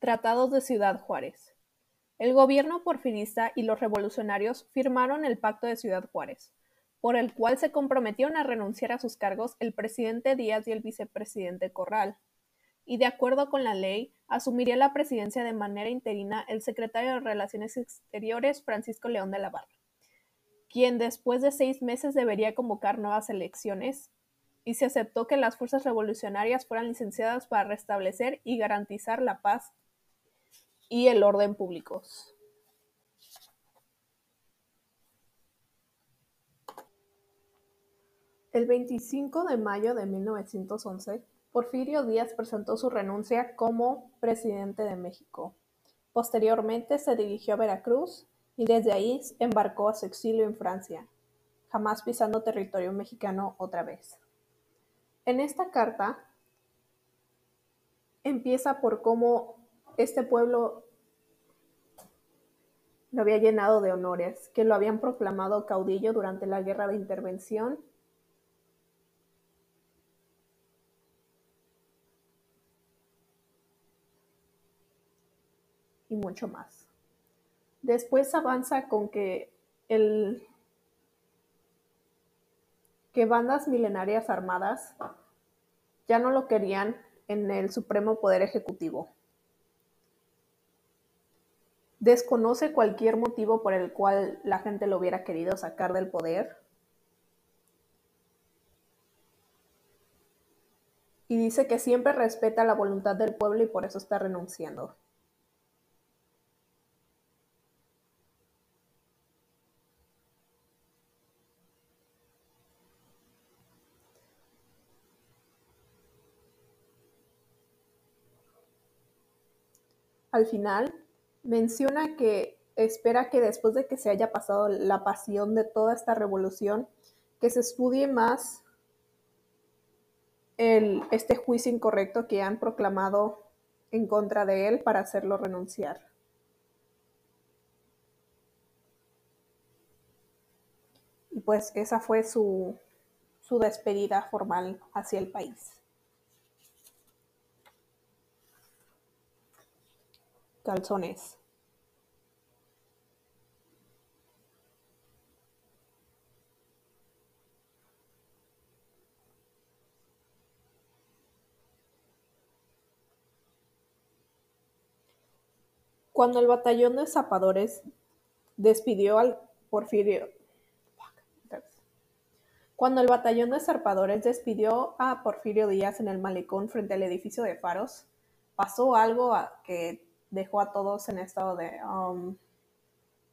Tratados de Ciudad Juárez. El gobierno porfirista y los revolucionarios firmaron el Pacto de Ciudad Juárez, por el cual se comprometieron a renunciar a sus cargos el presidente Díaz y el vicepresidente Corral, y de acuerdo con la ley, asumiría la presidencia de manera interina el secretario de Relaciones Exteriores Francisco León de la Barra, quien después de seis meses debería convocar nuevas elecciones y se aceptó que las fuerzas revolucionarias fueran licenciadas para restablecer y garantizar la paz y el orden públicos. El 25 de mayo de 1911, Porfirio Díaz presentó su renuncia como presidente de México. Posteriormente se dirigió a Veracruz y desde ahí embarcó a su exilio en Francia, jamás pisando territorio mexicano otra vez. En esta carta empieza por cómo este pueblo lo había llenado de honores, que lo habían proclamado caudillo durante la guerra de intervención. Y mucho más. Después avanza con que el que bandas milenarias armadas ya no lo querían en el Supremo Poder Ejecutivo. Desconoce cualquier motivo por el cual la gente lo hubiera querido sacar del poder. Y dice que siempre respeta la voluntad del pueblo y por eso está renunciando. Al final, menciona que espera que después de que se haya pasado la pasión de toda esta revolución, que se estudie más el, este juicio incorrecto que han proclamado en contra de él para hacerlo renunciar. Y pues esa fue su, su despedida formal hacia el país. Calzones. Cuando el batallón de zapadores despidió al Porfirio cuando el batallón de zarpadores despidió a Porfirio Díaz en el malecón frente al edificio de Faros, pasó algo que dejó a todos en estado de... Um,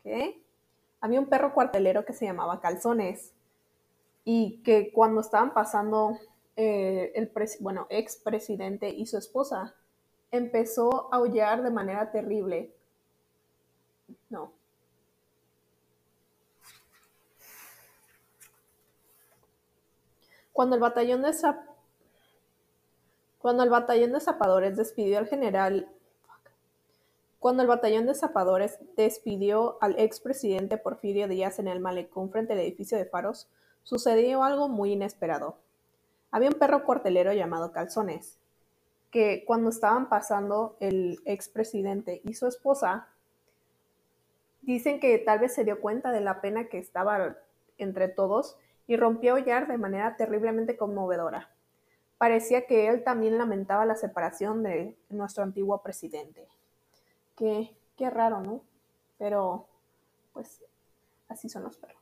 ¿Qué? Había un perro cuartelero que se llamaba Calzones y que cuando estaban pasando eh, el bueno, ex presidente y su esposa, empezó a aullar de manera terrible. No. Cuando el batallón de cuando el batallón de zapadores despidió al general cuando el batallón de zapadores despidió al expresidente Porfirio Díaz en el malecón frente al edificio de Faros, sucedió algo muy inesperado. Había un perro cuartelero llamado Calzones, que cuando estaban pasando el expresidente y su esposa, dicen que tal vez se dio cuenta de la pena que estaba entre todos y rompió a aullar de manera terriblemente conmovedora. Parecía que él también lamentaba la separación de nuestro antiguo presidente. Qué, qué raro, ¿no? Pero, pues, así son los perros.